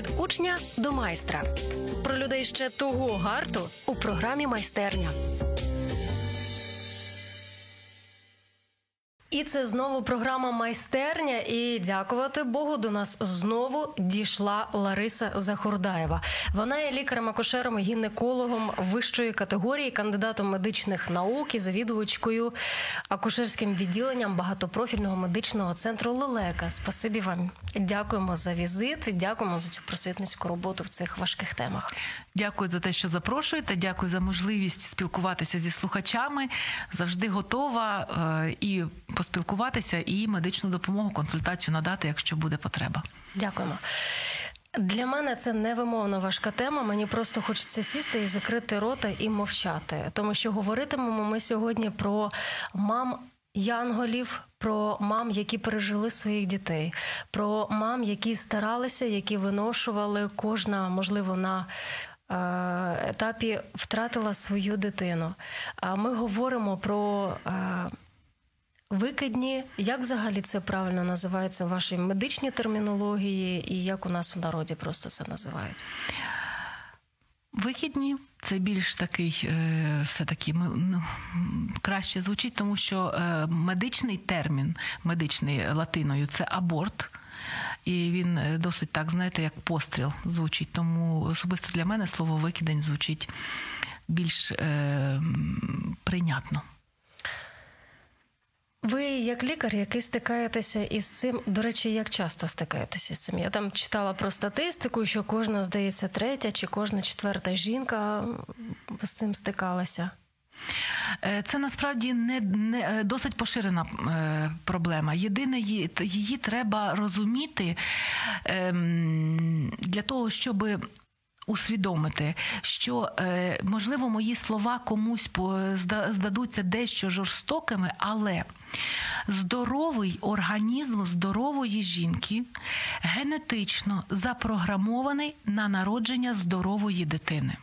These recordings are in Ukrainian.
від учня до майстра. Про людей ще того гарту у програмі майстерня. І це знову програма майстерня. І дякувати Богу, до нас знову дійшла Лариса Захурдаєва. Вона є лікарем-акушером, гінекологом вищої категорії, кандидатом медичних наук і завідувачкою акушерським відділенням багатопрофільного медичного центру Лелека. Спасибі вам. Дякуємо за візит. Дякуємо за цю просвітницьку роботу в цих важких темах. Дякую за те, що запрошуєте. Дякую за можливість спілкуватися зі слухачами. Завжди готова е, і поспілкуватися, і медичну допомогу, консультацію надати, якщо буде потреба. Дякуємо. Для мене це невимовно важка тема. Мені просто хочеться сісти і закрити рота і мовчати, тому що говоритимемо ми сьогодні про мам. Янголів про мам, які пережили своїх дітей, про мам, які старалися, які виношували кожна, можливо, на е, етапі втратила свою дитину. А ми говоримо про е, Викидні, як взагалі це правильно називається в вашій медичній термінології, і як у нас в народі просто це називають? Вихідні це більш такий, е, все таки ну, краще звучить, тому що е, медичний термін, медичний латиною це аборт. І він е, досить так, знаєте, як постріл звучить. Тому особисто для мене слово викидень звучить більш е, прийнятно. Ви як лікар, який стикаєтеся із цим, до речі, як часто стикаєтеся з цим? Я там читала про статистику, що кожна, здається, третя чи кожна четверта жінка з цим стикалася. Е, це насправді не не е, досить поширена е, проблема. Єдине, її, її треба розуміти е, для того, щоб усвідомити, що е, можливо мої слова комусь здадуться дещо жорстокими, але здоровий організм здорової жінки генетично запрограмований на народження здорової дитини.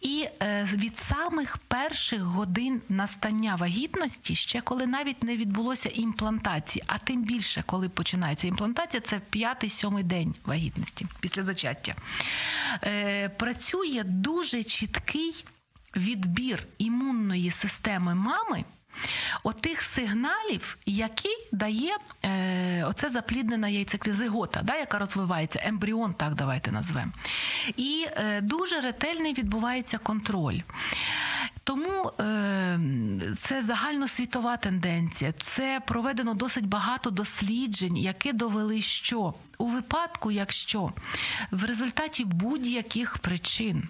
І е, від самих перших годин настання вагітності, ще коли навіть не відбулося імплантації, а тим більше, коли починається імплантація, це п'ятий-сьомий день вагітності після зачаття, е, працює дуже чіткий відбір імунної системи мами отих сигналів, які дає е, оце запліднена яйцеклізигота, да, яка розвивається, ембріон, так давайте назвемо. І е, дуже ретельний відбувається контроль. Тому е, це загальносвітова тенденція. Це проведено досить багато досліджень, які довели, що у випадку, якщо в результаті будь-яких причин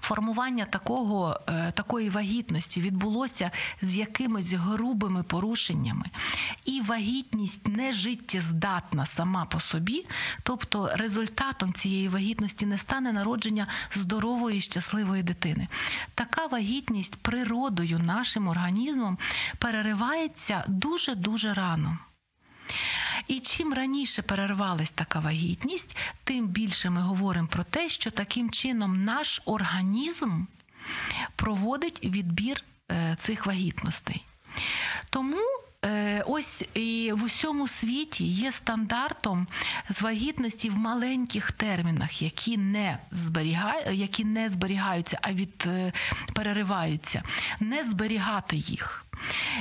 формування такого, е, такої вагітності відбулося з якимись грубими порушеннями, і вагітність не життєздатна сама по собі, тобто результатом цієї вагітності не стане народження здорової щасливої дитини. Така вагітність природою нашим організмом переривається дуже дуже рано. І чим раніше перервалась така вагітність, тим більше ми говоримо про те, що таким чином наш організм проводить відбір е, цих вагітностей. Тому ось і в усьому світі є стандартом з вагітності в маленьких термінах, які не зберігають, які не зберігаються, а від е, перериваються, не зберігати їх.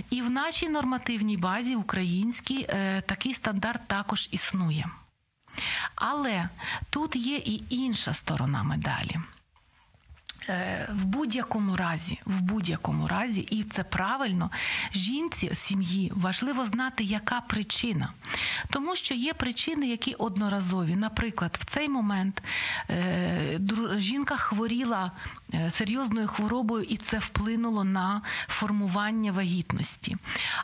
І в нашій нормативній базі українській е, такий стандарт також існує. Але тут є і інша сторона медалі. Е, в будь-якому разі, в будь-якому разі, і це правильно, жінці сім'ї важливо знати, яка причина. Тому що є причини, які одноразові. Наприклад, в цей момент е, жінка хворіла е, серйозною хворобою, і це вплинуло на формування вагітності.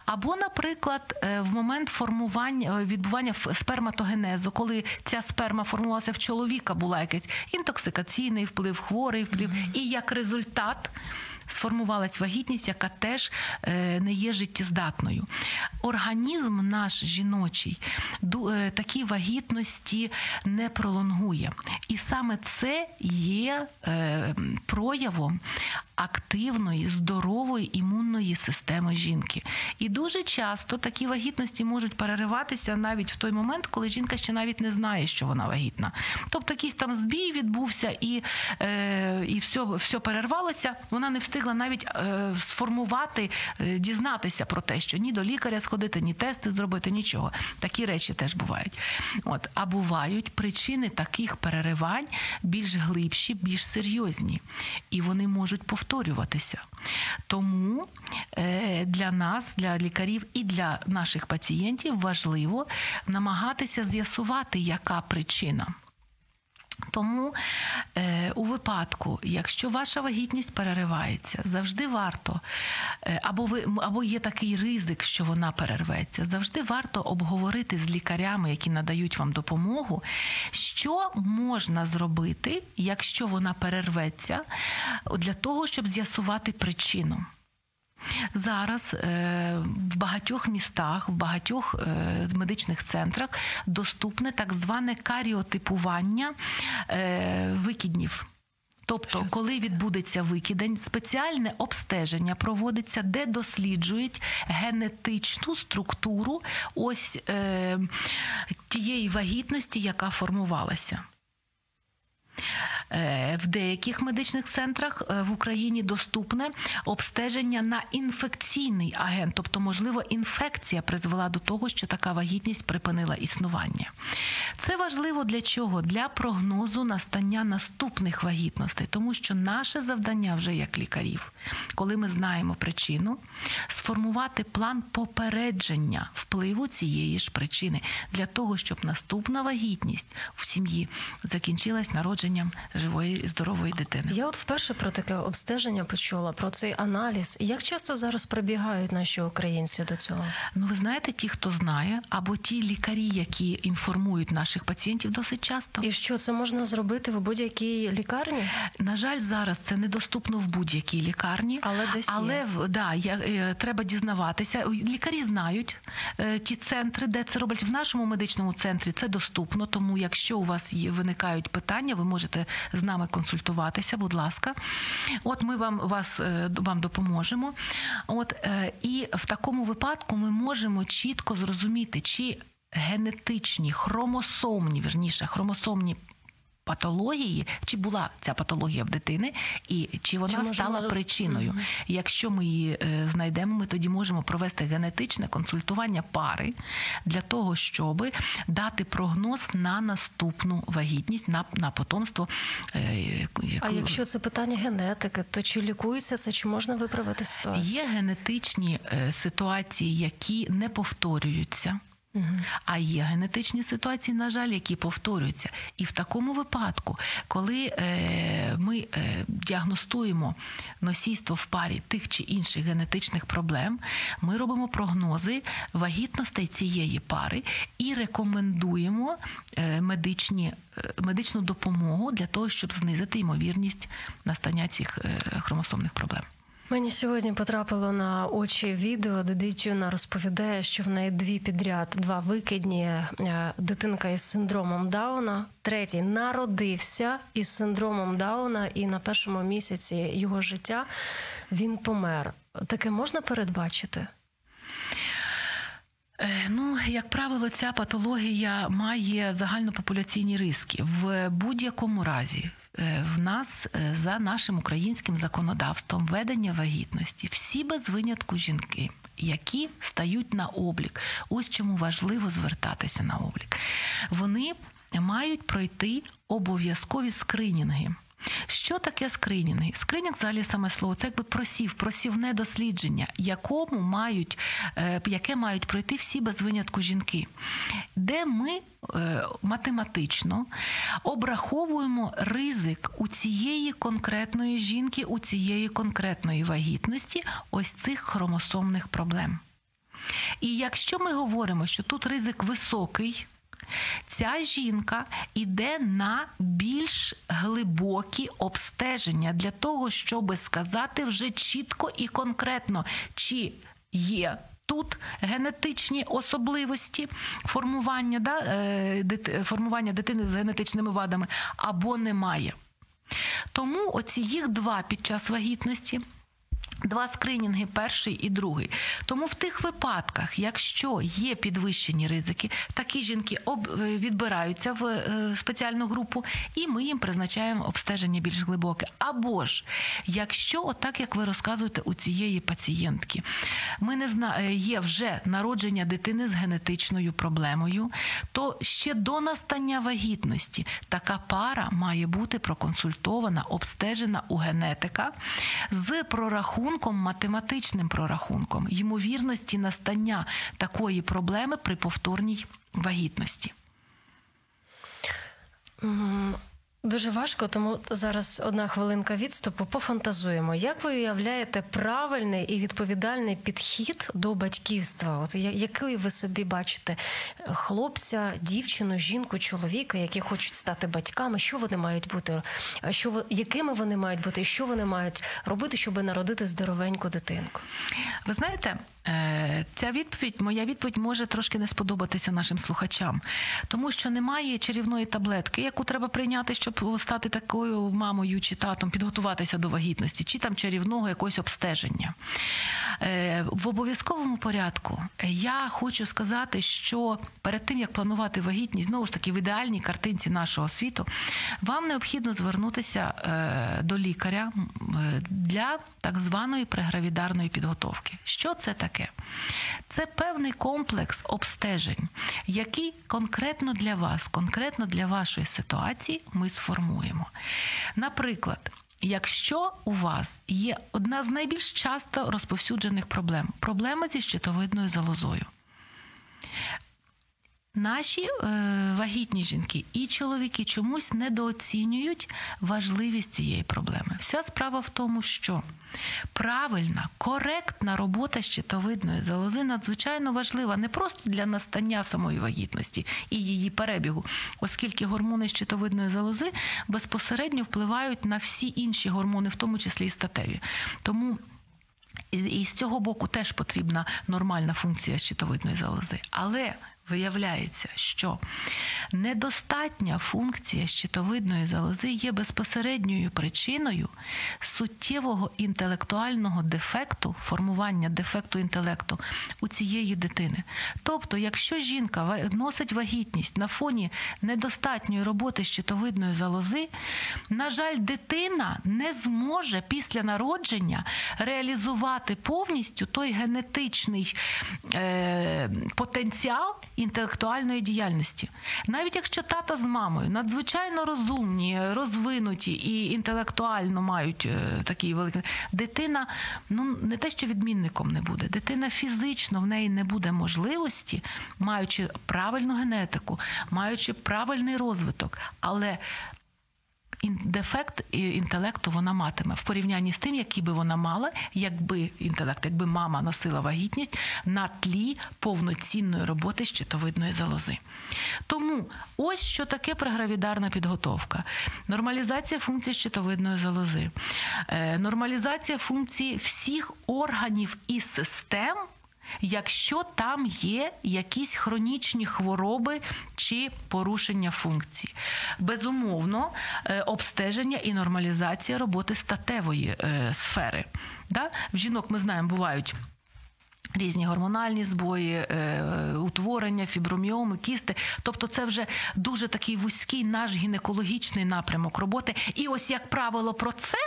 Або, наприклад, в момент формування відбування сперматогенезу, коли ця сперма формувалася в чоловіка, була якийсь інтоксикаційний вплив, хворий вплив і як результат сформувалась вагітність, яка теж е, не є життєздатною. Організм наш жіночий е, такі вагітності не пролонгує. І саме це є е, проявом активної, здорової імунної системи жінки. І дуже часто такі вагітності можуть перериватися навіть в той момент, коли жінка ще навіть не знає, що вона вагітна. Тобто якийсь там збій відбувся і і все все перервалося. Вона не встигла навіть е, сформувати, е, дізнатися про те, що ні до лікаря сходити, ні тести зробити, нічого. Такі речі теж бувають. От а бувають причини таких переривань більш глибші, більш серйозні, і вони можуть повторюватися. Тому е, для нас, для лікарів і для наших пацієнтів важливо намагатися з'ясувати, яка причина. Тому е, у випадку, якщо ваша вагітність переривається, завжди варто, е, або ви або є такий ризик, що вона перерветься, завжди варто обговорити з лікарями, які надають вам допомогу, що можна зробити, якщо вона перерветься, для того, щоб з'ясувати причину. Зараз е, в багатьох містах, в багатьох е, медичних центрах доступне так зване каріотипування е, викиднів. Тобто, коли відбудеться викидень, спеціальне обстеження проводиться, де досліджують генетичну структуру ось е, тієї вагітності, яка формувалася. Е, в деяких медичних центрах е, в Україні доступне обстеження на інфекційний агент, тобто, можливо, інфекція призвела до того, що така вагітність припинила існування. Це важливо для чого? Для прогнозу настання наступних вагітностей, тому що наше завдання вже як лікарів, коли ми знаємо причину, сформувати план попередження впливу цієї ж причини для того, щоб наступна вагітність в сім'ї закінчилась народженням живої і здорової дитини. Я от вперше про таке обстеження почула про цей аналіз. Як часто зараз прибігають наші українці до цього? Ну ви знаєте, ті, хто знає, або ті лікарі, які інформують наших пацієнтів, досить часто. І що це можна зробити в будь-якій лікарні? На жаль, зараз це недоступно в будь-якій лікарні, але десь але є. да, я, е, треба дізнаватися. Лікарі знають е, ті центри, де це роблять в нашому медичному центрі. Це доступно. Тому, якщо у вас є виникають питання, ви можете з нами консультуватися, будь ласка. От ми вам вас е, вам допоможемо. От е, і в такому випадку ми можемо чітко зрозуміти, чи генетичні хромосомні, верніше, хромосомні патології, чи була ця патологія в дитини, і чи вона чи стала може... причиною. Mm-hmm. Якщо ми її е, знайдемо, ми тоді можемо провести генетичне консультування пари для того, щоб дати прогноз на наступну вагітність, на на потомство. Е, яку... А якщо це питання генетики, то чи лікується це, чи можна виправити ситуацію? Є генетичні е, ситуації, які не повторюються. А є генетичні ситуації, на жаль, які повторюються. І в такому випадку, коли е, ми е, діагностуємо носійство в парі тих чи інших генетичних проблем, ми робимо прогнози вагітностей цієї пари і рекомендуємо е, медичні, е, медичну допомогу для того, щоб знизити ймовірність настання цих е, хромосомних проблем. Мені сьогодні потрапило на очі відео, де дитина розповідає, що в неї дві підряд, два викидні е, дитинка із синдромом Дауна. Третій народився із синдромом Дауна, і на першому місяці його життя він помер. Таке можна передбачити? Е, ну, як правило, ця патологія має загальнопопуляційні риски в будь-якому разі. Е, в нас е, за нашим українським законодавством ведення вагітності всі без винятку жінки, які стають на облік. Ось чому важливо звертатися на облік. Вони мають пройти обов'язкові скринінги. Що таке скринінги? Скринінг взагалі саме слово, це якби просів, просівне дослідження, якому мають, е, яке мають пройти всі без винятку жінки, де ми е, математично обраховуємо ризик у цієї конкретної жінки, у цієї конкретної вагітності ось цих хромосомних проблем. І якщо ми говоримо, що тут ризик високий, Ця жінка йде на більш глибокі обстеження для того, щоб сказати вже чітко і конкретно, чи є. Тут генетичні особливості формування да, е, формування дитини з генетичними вадами або немає. Тому оці їх два під час вагітності Два скринінги, перший і другий. Тому в тих випадках, якщо є підвищені ризики, такі жінки е, відбираються в е, спеціальну групу, і ми їм призначаємо обстеження більш глибоке. Або ж якщо, отак як ви розказуєте у цієї пацієнтки, ми не зна... Е, є вже народження дитини з генетичною проблемою, то ще до настання вагітності така пара має бути проконсультована, обстежена у генетика з прорахунком прорахунком, математичним прорахунком ймовірності настання такої проблеми при повторній вагітності. Дуже важко, тому зараз одна хвилинка відступу. Пофантазуємо. Як ви уявляєте правильний і відповідальний підхід до батьківства? От який ви собі бачите хлопця, дівчину, жінку, чоловіка, які хочуть стати батьками? Що вони мають бути? Що якими вони мають бути? Що вони мають робити, щоб народити здоровеньку дитинку? Ви знаєте, Е, ця відповідь, моя відповідь може трошки не сподобатися нашим слухачам, тому що немає чарівної таблетки, яку треба прийняти, щоб стати такою мамою чи татом, підготуватися до вагітності, чи там чарівного якогось обстеження. Е, в обов'язковому порядку я хочу сказати, що перед тим як планувати вагітність, знову ж таки в ідеальній картинці нашого світу, вам необхідно звернутися е, до лікаря для так званої прегравідарної підготовки. Що це таке? Таке? Це певний комплекс обстежень, які конкретно для вас, конкретно для вашої ситуації ми сформуємо. Наприклад, Якщо у вас є одна з найбільш часто розповсюджених проблем проблема зі щитовидною залозою, Наші е, вагітні жінки і чоловіки чомусь недооцінюють важливість цієї проблеми. Вся справа в тому, що правильна, коректна робота щитовидної залози надзвичайно важлива не просто для настання самої вагітності і її перебігу, оскільки гормони щитовидної залози безпосередньо впливають на всі інші гормони, в тому числі і статеві. Тому і з цього боку теж потрібна нормальна функція щитовидної залози. Але Виявляється, що недостатня функція щитовидної залози є безпосередньою причиною суттєвого інтелектуального дефекту, формування дефекту інтелекту у цієї дитини. Тобто, якщо жінка носить вагітність на фоні недостатньої роботи щитовидної залози, на жаль, дитина не зможе після народження реалізувати повністю той генетичний е, потенціал інтелектуальної діяльності. Навіть якщо тато з мамою надзвичайно розумні, розвинуті і інтелектуально мають такий такі великі дитина, ну не те, що відмінником не буде, дитина фізично в неї не буде можливості, маючи правильну генетику, маючи правильний розвиток, але дефект інтелекту вона матиме. В порівнянні з тим, який би вона мала, якби інтелект, якби мама носила вагітність на тлі повноцінної роботи щитовидної залози. Тому ось що таке прегравідарна підготовка, нормалізація функції щитовидної залози, е, нормалізація функції всіх органів і систем якщо там є якісь хронічні хвороби чи порушення функцій. Безумовно, е, обстеження і нормалізація роботи статевої е, сфери. В жінок ми знаємо, бувають. Різні гормональні збої, е, утворення, фіброміоми, кісти. Тобто, це вже дуже такий вузький наш гінекологічний напрямок роботи. І ось як правило про це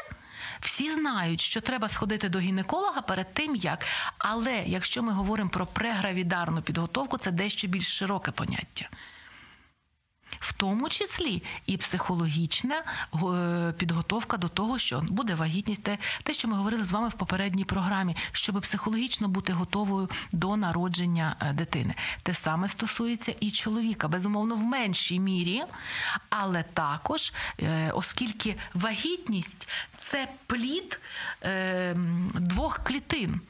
всі знають, що треба сходити до гінеколога перед тим, як. Але якщо ми говоримо про прегравідарну підготовку, це дещо більш широке поняття в тому числі і психологічна е, підготовка до того, що буде вагітність, те, те, що ми говорили з вами в попередній програмі, щоб психологічно бути готовою до народження е, дитини. Те саме стосується і чоловіка, безумовно, в меншій мірі, але також, е, оскільки вагітність це плід двох клітин.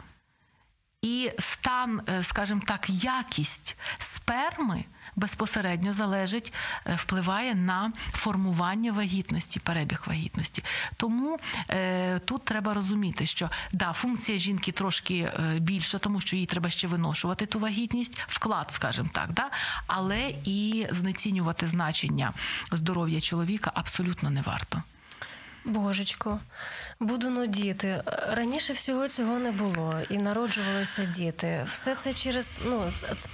І стан, скажімо так, якість сперми безпосередньо залежить, е, впливає на формування вагітності, перебіг вагітності. Тому е, тут треба розуміти, що да, функція жінки трошки е, більша, тому що їй треба ще виношувати ту вагітність, вклад, скажімо так, да? але і знецінювати значення здоров'я чоловіка абсолютно не варто. Божечко, буду нудіти. Раніше всього цього не було, і народжувалися діти. Все це через ну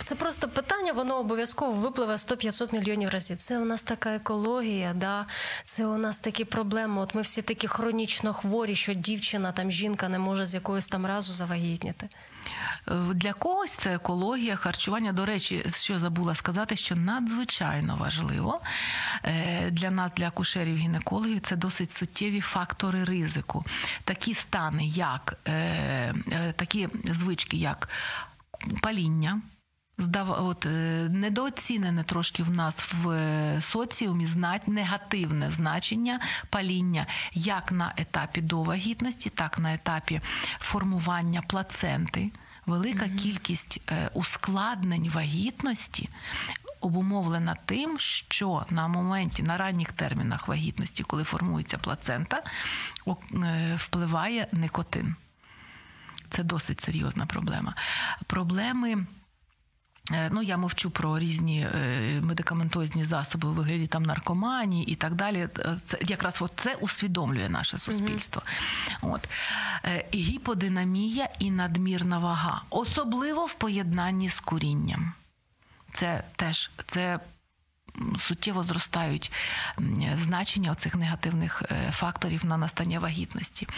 це просто питання, воно обов'язково випливе 100-500 мільйонів разів. Це у нас така екологія, да це у нас такі проблеми. От ми всі такі хронічно хворі, що дівчина там жінка не може з якоїсь там разу завагітніти. Е, для когось це екологія, харчування. До речі, що забула сказати, що надзвичайно важливо е, для нас, для акушерів гінекологів, це досить суттєві фактори ризику. Такі стани, як е, такі звички, як паління. Здав, от недооцінене трошки в нас в соціумі знать негативне значення паління як на етапі довагітності, так на етапі формування плаценти велика mm-hmm. кількість е, ускладнень вагітності. Обумовлена тим, що на моменті на ранніх термінах вагітності, коли формується плацента, е, впливає никотин. Це досить серйозна проблема. Проблеми Е, ну, я мовчу про різні е, медикаментозні засоби у вигляді там наркоманії і так далі. Е, це якраз от це усвідомлює наше суспільство. Mm-hmm. От і гіподинамія і надмірна вага, особливо в поєднанні з курінням. Це теж це суттєво зростають значення оцих негативних е, факторів на настання вагітності.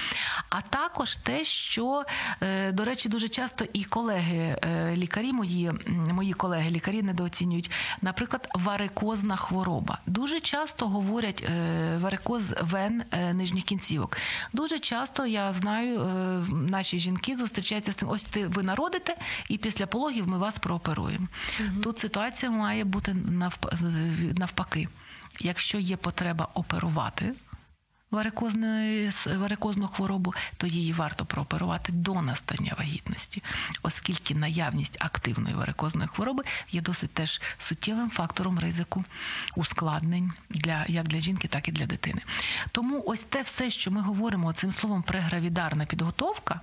А також те, що, е, до речі, дуже часто і колеги, е, лікарі, мої мої колеги, лікарі недооцінюють, наприклад, варикозна хвороба. Дуже часто говорять варикоз вен нижніх кінцівок. Дуже часто я знаю, наші жінки зустрічаються з тим, ось ти ви народите, і після пологів ми вас прооперуємо. Угу. Тут ситуація має бути навпаки, якщо є потреба оперувати варикозну хворобу, то її варто прооперувати до настання вагітності, оскільки наявність активної варикозної хвороби є досить теж суттєвим фактором ризику ускладнень для як для жінки, так і для дитини. Тому ось те все, що ми говоримо цим словом прегравідарна підготовка.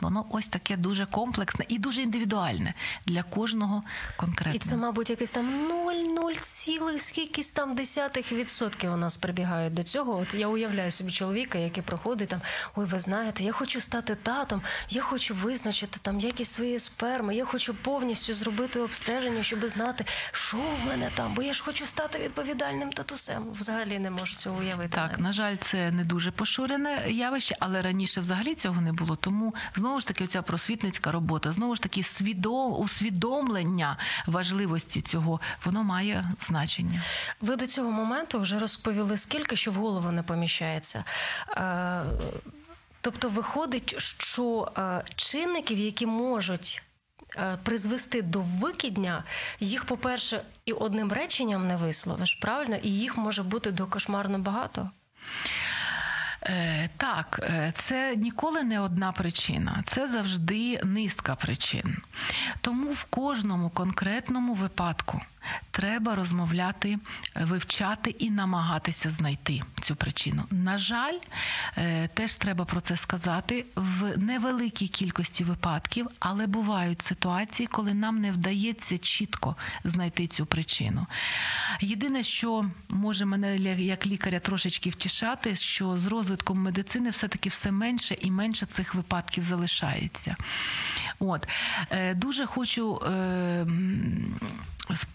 Воно ось таке дуже комплексне і дуже індивідуальне для кожного конкретно. І це, мабуть, якийсь там 0,0 цілих скількись там десятих відсотків у нас прибігають до цього. От я уявляю собі чоловіка, який проходить там. Ой, ви знаєте, я хочу стати татом, я хочу визначити там якісь свої сперми, я хочу повністю зробити обстеження, щоб знати, що в мене там, бо я ж хочу стати відповідальним татусем. Взагалі не можу цього уявити. Так, на жаль, це не дуже поширене явище, але раніше взагалі цього не було. Тому знову ж таки, ця просвітницька робота, знову ж таки, свідом, усвідомлення важливості цього, воно має значення. Ви до цього моменту вже розповіли скільки, що в голову не поміщається. Е, тобто, виходить, що е, чинників, які можуть е, призвести до викидня, їх, по-перше, і одним реченням не висловиш, правильно, і їх може бути до кошмарно багато. Е, так, е, це ніколи не одна причина, це завжди низка причин. Тому в кожному конкретному випадку треба розмовляти, вивчати і намагатися знайти цю причину. На жаль, е, теж треба про це сказати в невеликій кількості випадків, але бувають ситуації, коли нам не вдається чітко знайти цю причину. Єдине, що може мене як лікаря трошечки втішати, що з розвитком медицини все-таки все менше і менше цих випадків залишається. От е, дуже хочу. Е,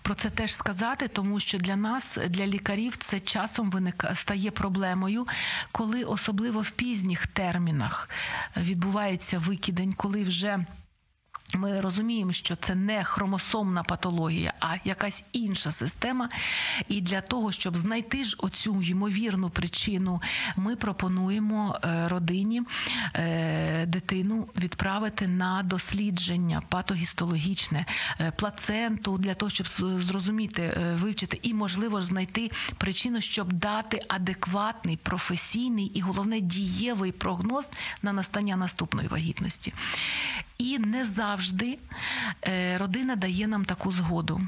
про це теж сказати, тому що для нас, для лікарів, це часом виникає стає проблемою, коли особливо в пізніх термінах відбувається викидень, коли вже ми розуміємо, що це не хромосомна патологія, а якась інша система. І для того, щоб знайти ж оцю ймовірну причину, ми пропонуємо е, родині е, дитину відправити на дослідження патогістологічне е, плаценту для того, щоб зрозуміти, вивчити і, можливо, знайти причину, щоб дати адекватний, професійний і головне дієвий прогноз на настання наступної вагітності. І не завжди е, родина дає нам таку згоду.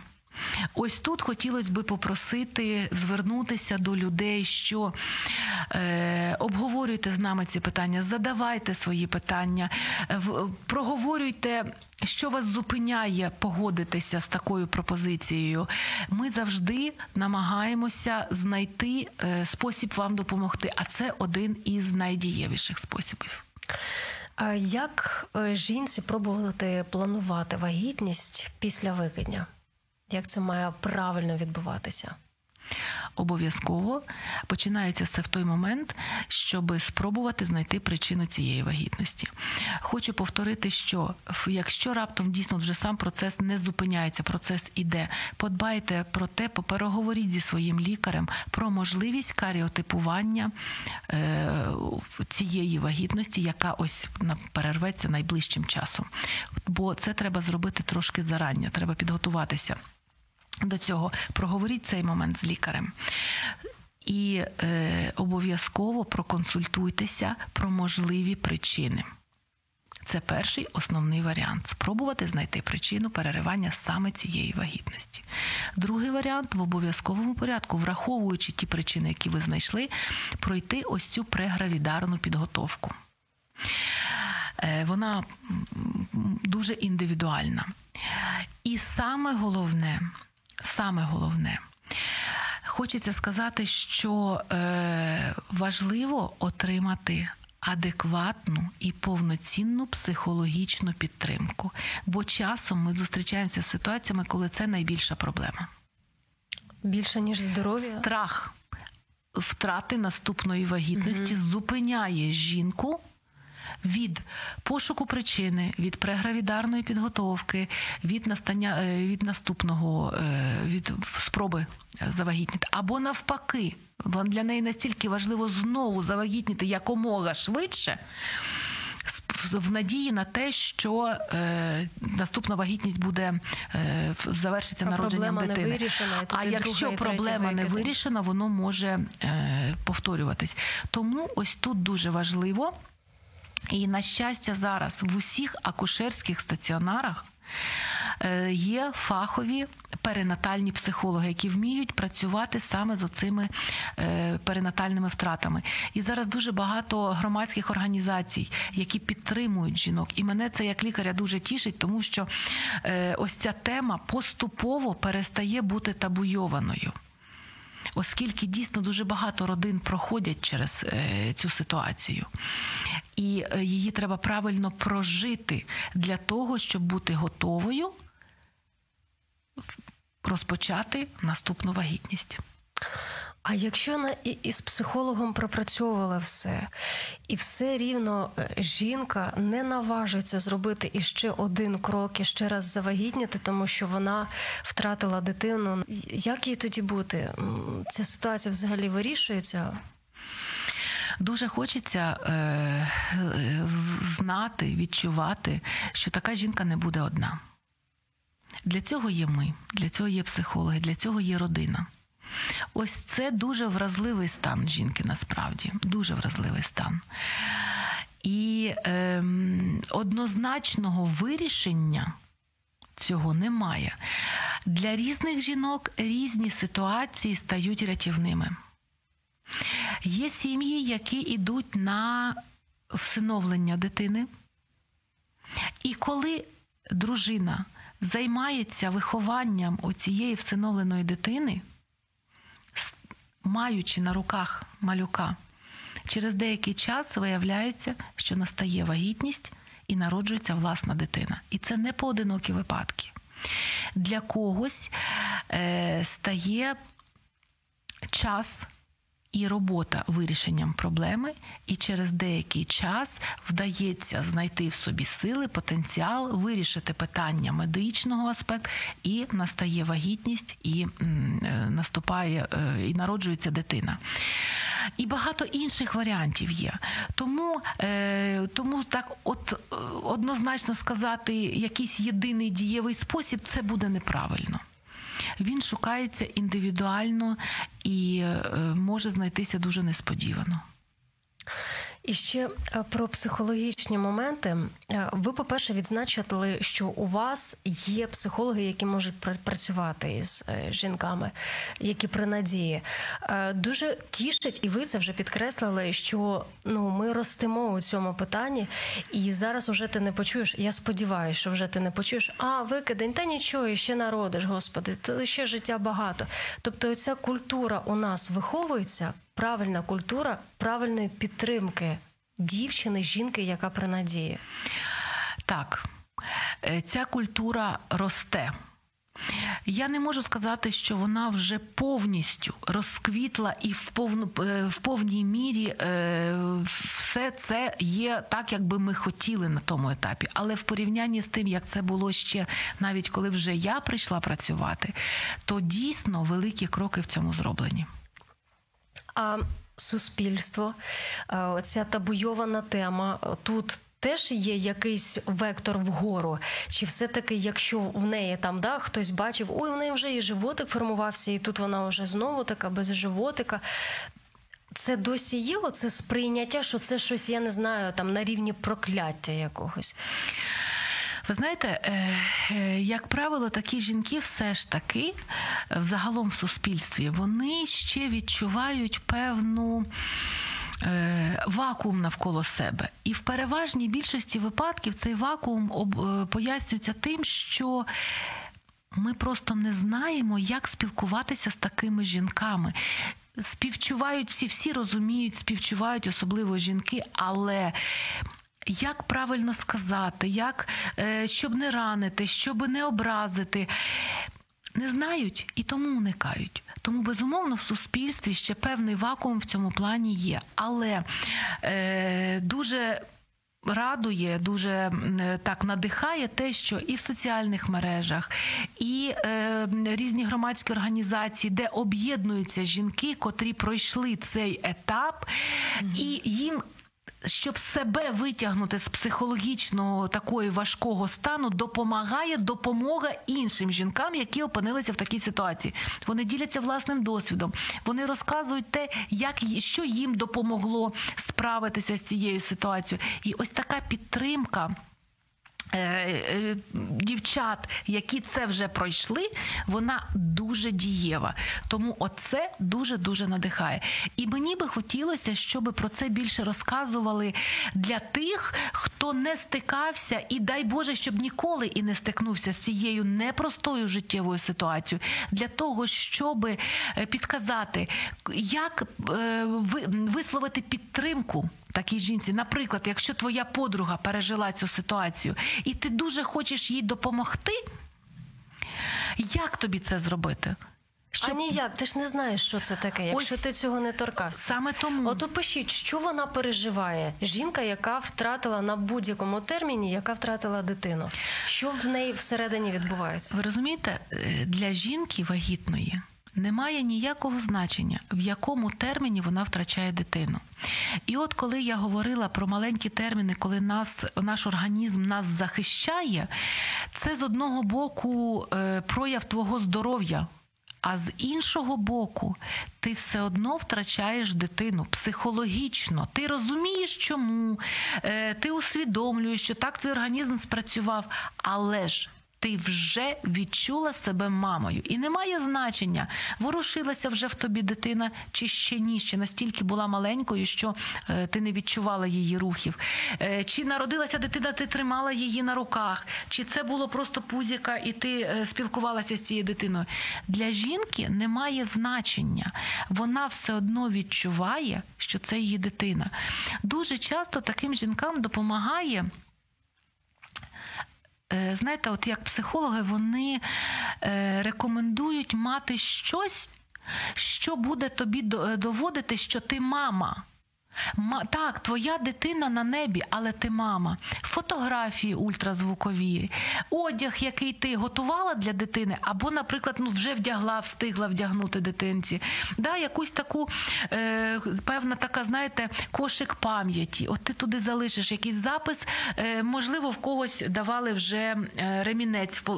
Ось тут хотілося би попросити звернутися до людей, що е, обговорюйте з нами ці питання, задавайте свої питання, в, проговорюйте, що вас зупиняє погодитися з такою пропозицією. Ми завжди намагаємося знайти е, спосіб вам допомогти, а це один із найдієвіших способів. Як е, жінці пробувати планувати вагітність після викидня? Як це має правильно відбуватися? Обов'язково починається це в той момент, щоб спробувати знайти причину цієї вагітності. Хочу повторити, що якщо раптом дійсно вже сам процес не зупиняється, процес іде, подбайте про те, переговоріть зі своїм лікарем про можливість каріотипування е, цієї вагітності, яка ось перерветься найближчим часом. Бо це треба зробити трошки зарання, треба підготуватися. До цього проговоріть цей момент з лікарем. І е, обов'язково проконсультуйтеся про можливі причини. Це перший основний варіант спробувати знайти причину переривання саме цієї вагітності. Другий варіант в обов'язковому порядку, враховуючи ті причини, які ви знайшли, пройти ось цю прегравідарну підготовку. Е, вона дуже індивідуальна. І саме головне саме головне. Хочеться сказати, що е, важливо отримати адекватну і повноцінну психологічну підтримку, бо часом ми зустрічаємося з ситуаціями, коли це найбільша проблема. Більше ніж здоров'я? Страх втрати наступної вагітності угу. зупиняє жінку від пошуку причини, від прегравідарної підготовки, від настання е, від наступного е, від спроби завагітніти, або навпаки, для неї настільки важливо знову завагітніти якомога швидше. В надії на те, що е, наступна вагітність буде е, завершиться а народженням дитини. Не вирішена, а якщо проблема не вирішена, воно може е, повторюватись. Тому ось тут дуже важливо і на щастя, зараз в усіх акушерських стаціонарах е, є фахові перинатальні психологи, які вміють працювати саме з оцими е, перинатальними втратами. І зараз дуже багато громадських організацій, які підтримують жінок. І мене це як лікаря дуже тішить, тому що е, ось ця тема поступово перестає бути табуйованою оскільки дійсно дуже багато родин проходять через е, цю ситуацію, і е, її треба правильно прожити для того, щоб бути готовою розпочати наступну вагітність. А якщо на і, і з психологом пропрацьовувала все, і все рівно е, жінка не наважується зробити іще один крок і ще раз завагітніти, тому що вона втратила дитину. Як їй тоді бути? Ця ситуація взагалі вирішується? Дуже хочеться е, знати, відчувати, що така жінка не буде одна. Для цього є ми, для цього є психологи, для цього є родина. Ось це дуже вразливий стан жінки насправді, дуже вразливий стан. І е, однозначного вирішення цього немає. Для різних жінок різні ситуації стають рятівними. Є сім'ї, які йдуть на всиновлення дитини. І коли дружина займається вихованням оцієї всиновленої дитини, маючи на руках малюка, через деякий час виявляється, що настає вагітність і народжується власна дитина. І це не поодинокі випадки. Для когось е, стає час і робота вирішенням проблеми, і через деякий час вдається знайти в собі сили, потенціал, вирішити питання медичного аспекту, і настає вагітність, і е, наступає е, і народжується дитина. І багато інших варіантів є. Тому е, тому так, от однозначно сказати, якийсь єдиний дієвий спосіб, це буде неправильно він шукається індивідуально і е, може знайтися дуже несподівано. І ще е, про психологічні моменти. Е, ви, по-перше, відзначили, що у вас є психологи, які можуть працювати із е, жінками, які при надії. Дуже тішить, і ви це вже підкреслили, що ну ми ростемо у цьому питанні, і зараз уже ти не почуєш. Я сподіваюся, що вже ти не почуєш. А викидень, та нічого, ще народиш, господи, ще життя багато. Тобто, ця культура у нас виховується правильна культура правильної підтримки дівчини, жінки, яка при надії. Так, е, ця культура росте. Я не можу сказати, що вона вже повністю розквітла і в повну е, в повній мірі е, все це є так, як би ми хотіли на тому етапі. Але в порівнянні з тим, як це було ще навіть коли вже я прийшла працювати, то дійсно великі кроки в цьому зроблені. А суспільство, ця табуйована тема тут. Теж є якийсь вектор вгору, чи все-таки, якщо в неї там да хтось бачив, ой, в неї вже і животик формувався, і тут вона вже знову така без животика. Це досі є оце сприйняття, що це щось, я не знаю, там на рівні прокляття якогось. Ви знаєте, е, е, як правило, такі жінки все ж таки взагалом в суспільстві вони ще відчувають певну. Е, вакуум навколо себе, і в переважній більшості випадків цей вакуум пояснюється тим, що ми просто не знаємо, як спілкуватися з такими жінками. Співчувають всі, всі розуміють, співчувають, особливо жінки, але як правильно сказати, як, е, щоб не ранити, щоб не образити, не знають і тому уникають. Тому, безумовно, в суспільстві ще певний вакуум в цьому плані є. Але е, дуже радує, дуже е, так надихає те, що і в соціальних мережах, і е, різні громадські організації, де об'єднуються жінки, котрі пройшли цей етап, mm-hmm. і їм щоб себе витягнути з психологічного такої важкого стану, допомагає допомога іншим жінкам, які опинилися в такій ситуації. Вони діляться власним досвідом. Вони розказують те, як що їм допомогло справитися з цією ситуацією, і ось така підтримка. Е, е, дівчат, які це вже пройшли, вона дуже дієва. Тому оце дуже дуже надихає. І мені би хотілося, щоб про це більше розказували для тих, хто не стикався, і дай Боже, щоб ніколи і не стикнувся з цією непростою життєвою ситуацією, для того, щоб е, підказати, як висловити підтримку такій жінці. Наприклад, якщо твоя подруга пережила цю ситуацію, і ти дуже хочеш їй допомогти, як тобі це зробити? Щоб... А ніяк, ти ж не знаєш, що це таке, якщо Ось ти цього не торкався. Саме тому. От опишіть, що вона переживає. Жінка, яка втратила на будь-якому терміні, яка втратила дитину. Що в неї всередині відбувається? Ви розумієте, е, для жінки вагітної немає ніякого значення, в якому терміні вона втрачає дитину. І от коли я говорила про маленькі терміни, коли нас, наш організм нас захищає, це з одного боку е, прояв твого здоров'я. А з іншого боку, ти все одно втрачаєш дитину психологічно. Ти розумієш, чому, е, ти усвідомлюєш, що так твій організм спрацював, але ж ти вже відчула себе мамою, і немає значення, ворушилася вже в тобі дитина, чи ще ні, ще настільки була маленькою, що е, ти не відчувала її рухів. Е, чи народилася дитина, ти тримала її на руках, чи це було просто пузіка, і ти е, спілкувалася з цією дитиною. Для жінки немає значення. Вона все одно відчуває, що це її дитина. Дуже часто таким жінкам допомагає. Е, знаєте, от як психологи, вони е, рекомендують мати щось, що буде тобі доводити, що ти мама. Так, твоя дитина на небі, але ти мама. Фотографії ультразвукові, одяг, який ти готувала для дитини, або, наприклад, ну вже вдягла, встигла вдягнути дитинці. Да, Якусь таку е, певна така, знаєте, кошик пам'яті. От ти туди залишиш якийсь запис. Е, можливо, в когось давали вже е, ремінець, е,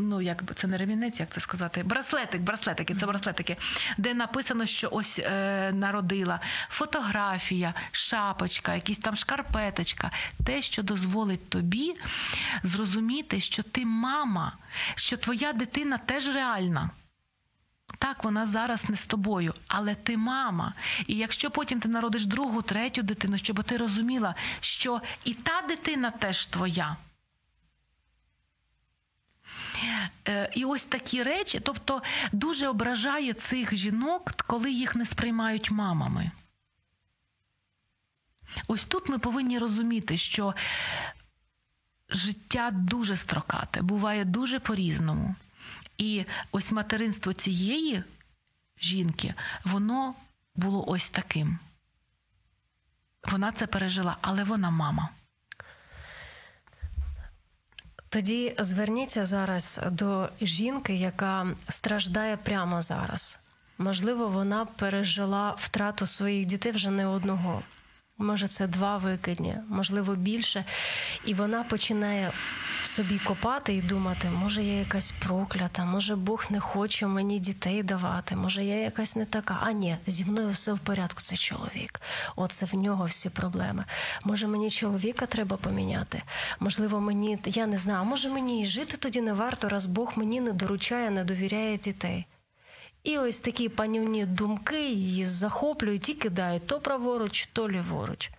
ну як це не ремінець, як це сказати? Браслетик, браслетики, це браслетики, де написано, що ось е, народила фотографія сукня, шапочка, якісь там шкарпеточка, те, що дозволить тобі зрозуміти, що ти мама, що твоя дитина теж реальна. Так, вона зараз не з тобою, але ти мама. І якщо потім ти народиш другу, третю дитину, щоб ти розуміла, що і та дитина теж твоя. Е, і ось такі речі, тобто дуже ображає цих жінок, коли їх не сприймають мамами. Ось тут ми повинні розуміти, що життя дуже строкате, буває дуже по-різному. І ось материнство цієї жінки, воно було ось таким. Вона це пережила, але вона мама. Тоді зверніться зараз до жінки, яка страждає прямо зараз. Можливо, вона пережила втрату своїх дітей вже не одного. Може, це два викидні, можливо, більше. І вона починає собі копати і думати, може, я якась проклята, може Бог не хоче мені дітей давати, може я якась не така. А ні, зі мною все в порядку. Це чоловік. Оце в нього всі проблеми. Може, мені чоловіка треба поміняти? Можливо, мені я не знаю, може мені і жити тоді не варто, раз Бог мені не доручає, не довіряє дітей. І ось такі панівні думки її захоплюють і кидають то праворуч, то ліворуч.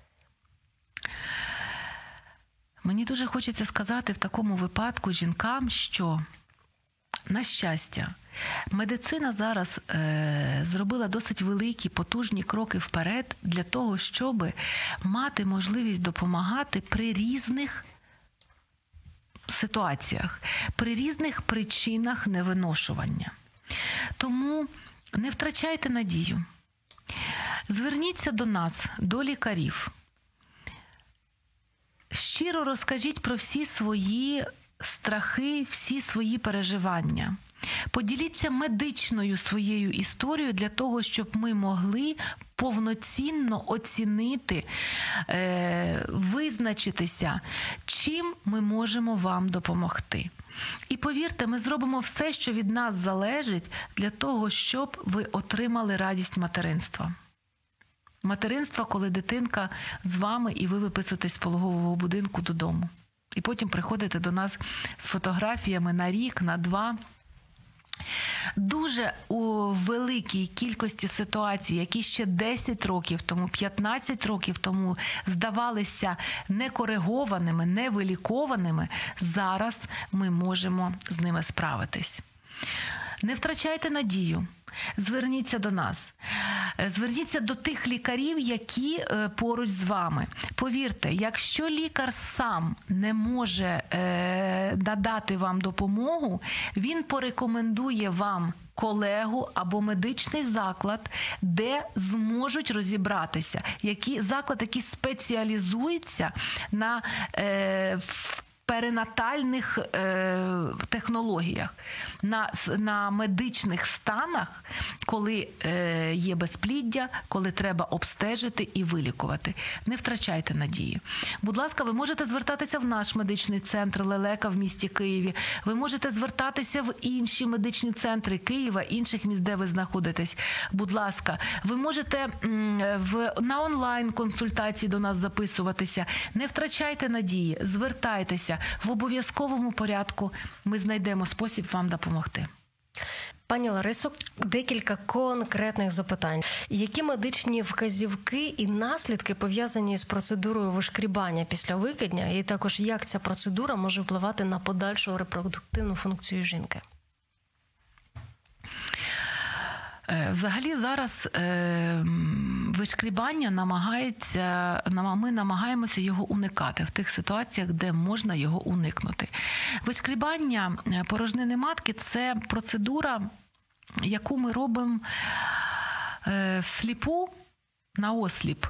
Мені дуже хочеться сказати в такому випадку жінкам, що, на щастя, медицина зараз е, зробила досить великі потужні кроки вперед для того, щоб мати можливість допомагати при різних ситуаціях, при різних причинах невиношування. Тому не втрачайте надію. Зверніться до нас, до лікарів. Щиро розкажіть про всі свої страхи, всі свої переживання. Поділіться медичною своєю історією для того, щоб ми могли повноцінно оцінити, е, визначитися, чим ми можемо вам допомогти. І повірте, ми зробимо все, що від нас залежить, для того, щоб ви отримали радість материнства. Материнства, коли дитинка з вами і ви виписуєтесь з пологового будинку додому. І потім приходите до нас з фотографіями на рік, на два. Дуже у великій кількості ситуацій, які ще 10 років тому, 15 років тому здавалися некоригованими, невилікованими, зараз ми можемо з ними справитись. Не втрачайте надію. Зверніться до нас, зверніться до тих лікарів, які е, поруч з вами. Повірте, якщо лікар сам не може е, надати вам допомогу, він порекомендує вам. Колегу або медичний заклад, де зможуть розібратися, які заклад, який спеціалізується на е, перинатальних е, технологіях, на на медичних станах, коли е, є безпліддя, коли треба обстежити і вилікувати. Не втрачайте надії. Будь ласка, ви можете звертатися в наш медичний центр Лелека в місті Києві. Ви можете звертатися в інші медичні центри Києва, інших міст, де ви знаходитесь. Будь ласка, ви можете в на онлайн консультації до нас записуватися. Не втрачайте надії, звертайтеся в обов'язковому порядку ми знайдемо спосіб вам допомогти. Пані Ларисо, декілька конкретних запитань. Які медичні вказівки і наслідки пов'язані з процедурою вишкрібання після викидня, і також як ця процедура може впливати на подальшу репродуктивну функцію жінки? Е, взагалі зараз е, вишкрібання намагається, ми намагаємося його уникати в тих ситуаціях, де можна його уникнути. Вишкрібання е, порожнини матки це процедура, яку ми робимо всліпу на осліп,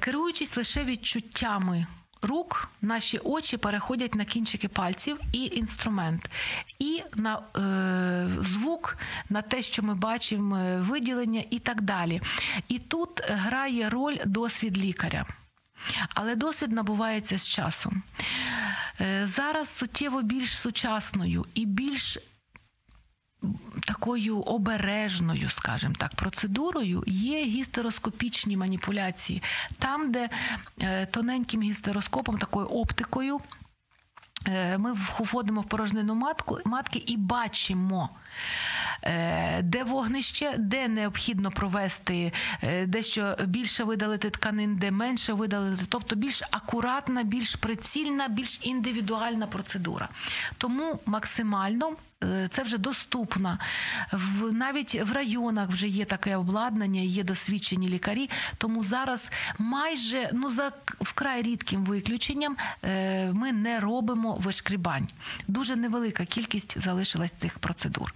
керуючись лише відчуттями рук наші очі переходять на кінчики пальців і інструмент, і на е, звук, на те, що ми бачимо, е, виділення і так далі. І тут грає роль досвід лікаря. Але досвід набувається з часом. Е, зараз суттєво більш сучасною і більш такою обережною, скажімо так, процедурою є гістероскопічні маніпуляції, там, де е, тоненьким гістероскопом, такою оптикою. Е, ми входимо в порожнину матку, матки і бачимо, е, де вогнище, де необхідно провести дещо більше видалити тканин, де менше видалити, тобто більш акуратна, більш прицільна, більш індивідуальна процедура. Тому максимально це вже доступно. В навіть в районах вже є таке обладнання, є досвідчені лікарі. Тому зараз майже ну за вкрай рідким виключенням е, ми не робимо вишкрібань. Дуже невелика кількість залишилась цих процедур.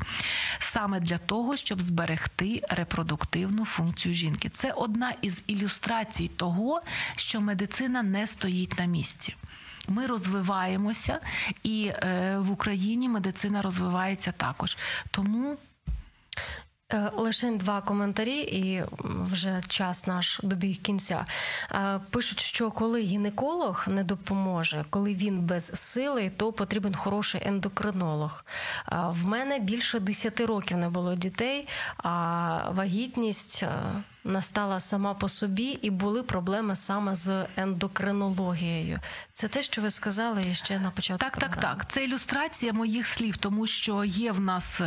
Саме для того, щоб зберегти репродуктивну функцію жінки. Це одна із ілюстрацій того, що медицина не стоїть на місці. Ми розвиваємося, і е, в Україні медицина розвивається також. Тому. Е, Лише два коментарі, і вже час наш добіг кінця. Е, пишуть, що коли гінеколог не допоможе, коли він без сили, то потрібен хороший ендокринолог. Е, в мене більше 10 років не було дітей, а вагітність настала сама по собі, і були проблеми саме з ендокринологією. Це те, що ви сказали ще на початку. Так, програми. так, так. Це ілюстрація моїх слів, тому що є в нас.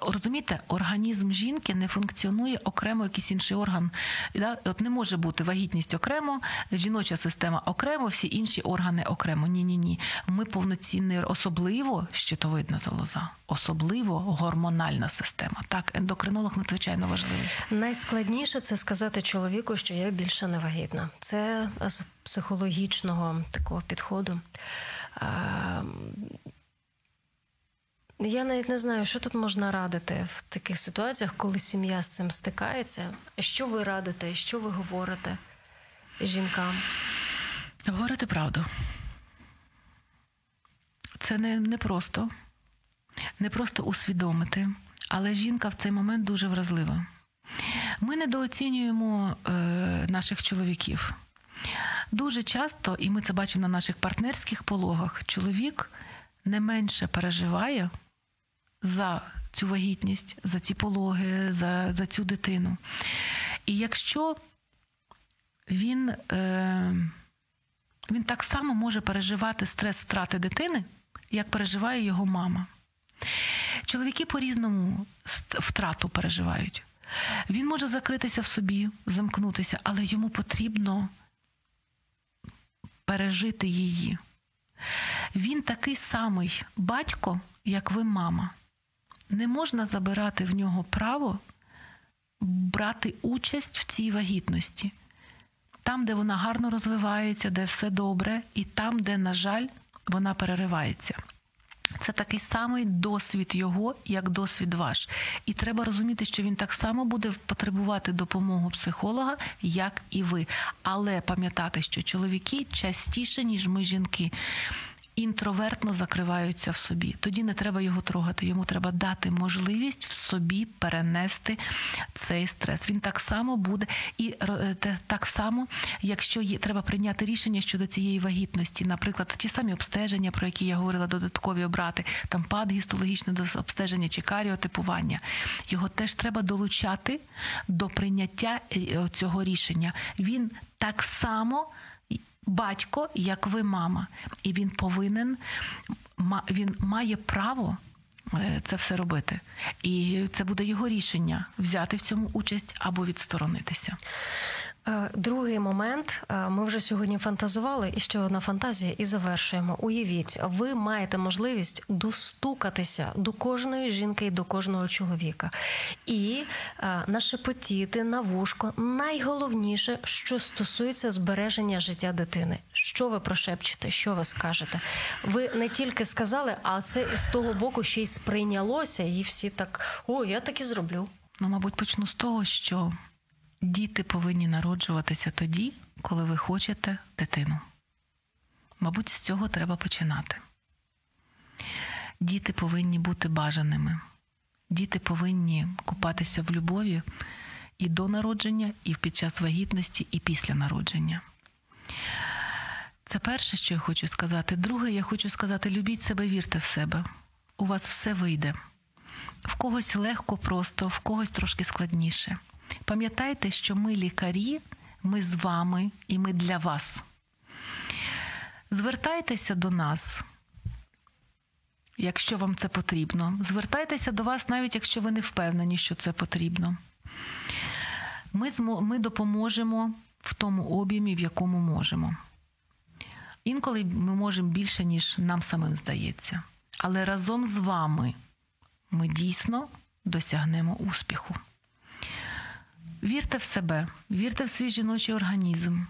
Розумієте, організм жінки не функціонує окремо якийсь інший орган. Да? От не може бути вагітність окремо, жіноча система окремо, всі інші органи окремо. Ні, ні, ні. Ми повноцінний, особливо щитовидна залоза, особливо гормональна система. Так, ендокринолог надзвичайно важливий. Найскладніше це сказати чоловіку, що я більше не вагітна. Це з психологічного такого підходу. Я навіть не знаю, що тут можна радити в таких ситуаціях, коли сім'я з цим стикається. Що ви радите, що ви говорите жінкам? Говорити правду. Це не, не просто, не просто усвідомити, але жінка в цей момент дуже вразлива. Ми недооцінюємо е, наших чоловіків. Дуже часто, і ми це бачимо на наших партнерських пологах, чоловік не менше переживає за цю вагітність, за ці пологи, за за цю дитину. І якщо він, е, він так само може переживати стрес втрати дитини, як переживає його мама. Чоловіки по-різному втрату переживають. Він може закритися в собі, замкнутися, але йому потрібно пережити її. Він такий самий батько, як ви, мама. Не можна забирати в нього право брати участь в цій вагітності. Там, де вона гарно розвивається, де все добре, і там, де, на жаль, вона переривається. Це такий самий досвід його, як досвід ваш. І треба розуміти, що він так само буде потребувати допомоги психолога, як і ви. Але пам'ятати, що чоловіки частіше, ніж ми жінки інтровертно закриваються в собі. Тоді не треба його трогати. Йому треба дати можливість в собі перенести цей стрес. Він так само буде, і е, так само, якщо є, треба прийняти рішення щодо цієї вагітності, наприклад, ті самі обстеження, про які я говорила, додаткові обрати, там пад гістологічне обстеження чи каріотипування. Його теж треба долучати до прийняття е, цього рішення. Він так само батько, як ви мама, і він повинен він має право. Е, це все робити, і це буде його рішення взяти в цьому участь або відсторонитися. Е, другий момент, е, ми вже сьогодні фантазували, і ще одна фантазія, і завершуємо. Уявіть, ви маєте можливість достукатися до кожної жінки і до кожного чоловіка, і е, нашепотіти на вушко найголовніше, що стосується збереження життя дитини. Що ви прошепчете? Що ви скажете? Ви не тільки сказали, а це з того боку ще й сприйнялося, і всі так: о, я так і зроблю. Ну, мабуть, почну з того, що діти повинні народжуватися тоді, коли ви хочете дитину. Мабуть, з цього треба починати. Діти повинні бути бажаними. Діти повинні купатися в любові і до народження, і під час вагітності, і після народження. Це перше, що я хочу сказати. Друге, я хочу сказати: любіть себе, вірте в себе. У вас все вийде. в когось легко, просто, в когось трошки складніше. Пам'ятайте, що ми лікарі, ми з вами і ми для вас. Звертайтеся до нас, якщо вам це потрібно. Звертайтеся до вас, навіть якщо ви не впевнені, що це потрібно. Ми, ми допоможемо в тому об'ємі, в якому можемо. Інколи ми можемо більше, ніж нам самим здається. Але разом з вами ми дійсно досягнемо успіху. Вірте в себе, вірте в свій жіночий організм,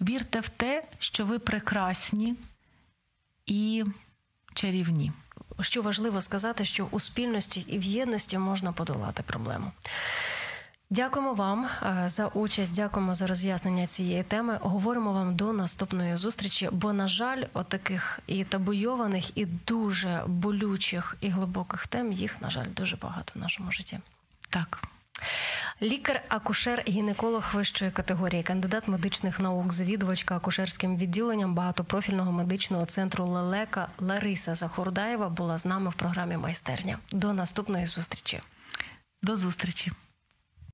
вірте в те, що ви прекрасні і чарівні. Що важливо сказати, що у спільності і в єдності можна подолати проблему. Дякуємо вам за участь. Дякуємо за роз'яснення цієї теми. Говоримо вам до наступної зустрічі. Бо, на жаль, отаких і табуйованих, і дуже болючих і глибоких тем їх, на жаль, дуже багато в нашому житті. Так. Лікар, акушер, гінеколог вищої категорії, кандидат медичних наук, завідувачка акушерським відділенням багатопрофільного медичного центру Лелека Лариса Захурдаєва була з нами в програмі Майстерня. До наступної зустрічі. До зустрічі.